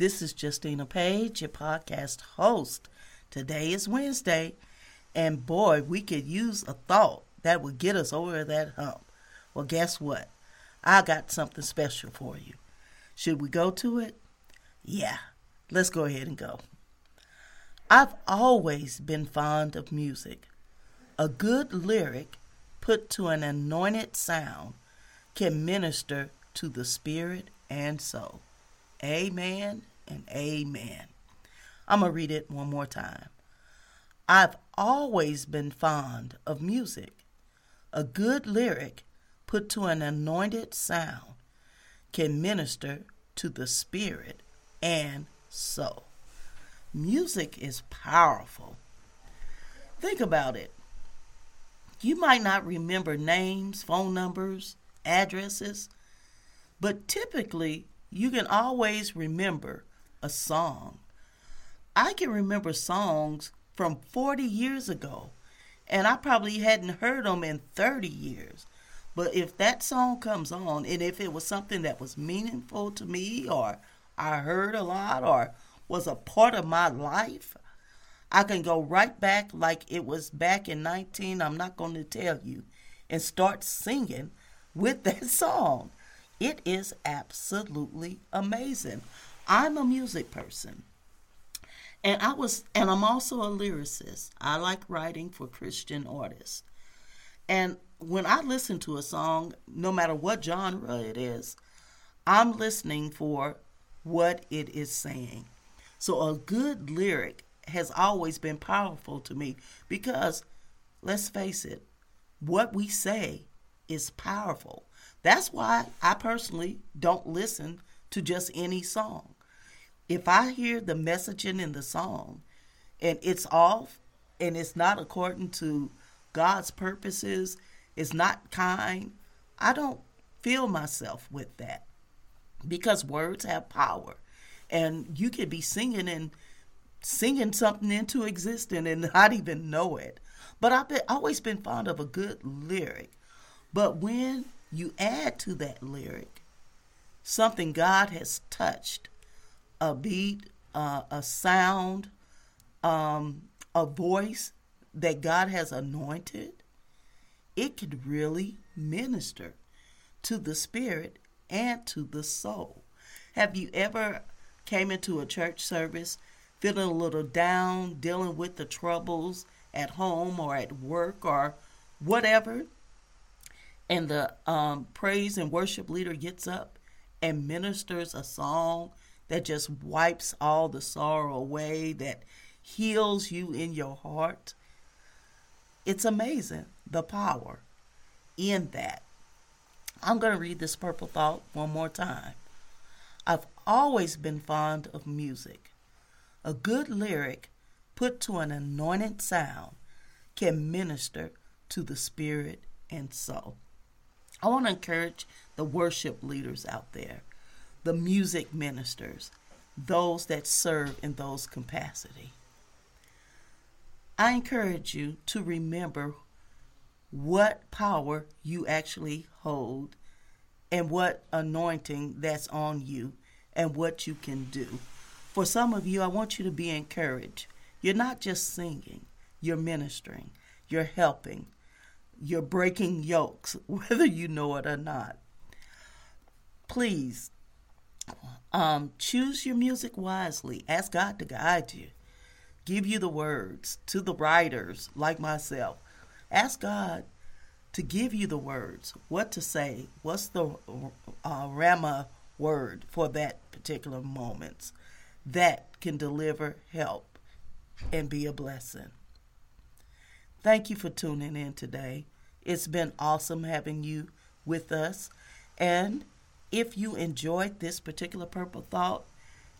This is Justina Page, your podcast host. Today is Wednesday, and boy, we could use a thought that would get us over that hump. Well, guess what? I got something special for you. Should we go to it? Yeah, let's go ahead and go. I've always been fond of music. A good lyric put to an anointed sound can minister to the spirit and soul. Amen and amen. I'm going to read it one more time. I've always been fond of music. A good lyric put to an anointed sound can minister to the spirit and soul. Music is powerful. Think about it. You might not remember names, phone numbers, addresses, but typically you can always remember a song. I can remember songs from 40 years ago, and I probably hadn't heard them in 30 years. But if that song comes on, and if it was something that was meaningful to me, or I heard a lot, or was a part of my life, I can go right back like it was back in 19, I'm not going to tell you, and start singing with that song. It is absolutely amazing. I'm a music person. And I was and I'm also a lyricist. I like writing for Christian artists. And when I listen to a song, no matter what genre it is, I'm listening for what it is saying. So a good lyric has always been powerful to me because let's face it, what we say is powerful. That's why I personally don't listen to just any song. If I hear the messaging in the song and it's off and it's not according to God's purposes, it's not kind, I don't feel myself with that because words have power. And you could be singing and singing something into existence and not even know it. But I've been, always been fond of a good lyric. But when you add to that lyric something God has touched a beat, uh, a sound, um, a voice that God has anointed, it could really minister to the spirit and to the soul. Have you ever came into a church service feeling a little down, dealing with the troubles at home or at work or whatever? and the um, praise and worship leader gets up and ministers a song that just wipes all the sorrow away, that heals you in your heart. It's amazing the power in that. I'm going to read this purple thought one more time. I've always been fond of music. A good lyric put to an anointed sound can minister to the spirit and soul. I want to encourage the worship leaders out there, the music ministers, those that serve in those capacity. I encourage you to remember what power you actually hold and what anointing that's on you and what you can do. For some of you, I want you to be encouraged. You're not just singing, you're ministering, you're helping, you're breaking yokes, whether you know it or not. Please um, choose your music wisely. Ask God to guide you. Give you the words to the writers like myself. Ask God to give you the words, what to say, what's the uh, Rhema word for that particular moment that can deliver help and be a blessing. Thank you for tuning in today. It's been awesome having you with us. And if you enjoyed this particular purple thought,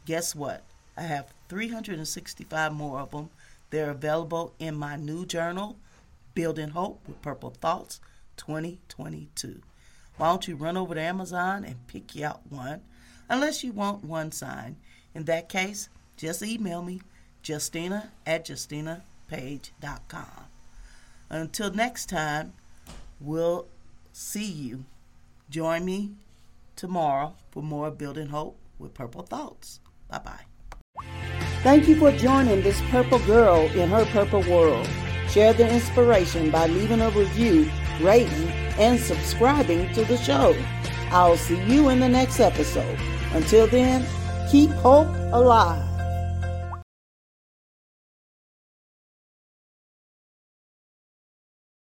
guess what? I have 365 more of them. They're available in my new journal, Building Hope with Purple Thoughts 2022. Why don't you run over to Amazon and pick you out one? Unless you want one sign. In that case, just email me, Justina at JustinaPage.com. Until next time, we'll see you. Join me tomorrow for more Building Hope with Purple Thoughts. Bye bye. Thank you for joining this purple girl in her purple world. Share the inspiration by leaving a review, rating, and subscribing to the show. I'll see you in the next episode. Until then, keep hope alive.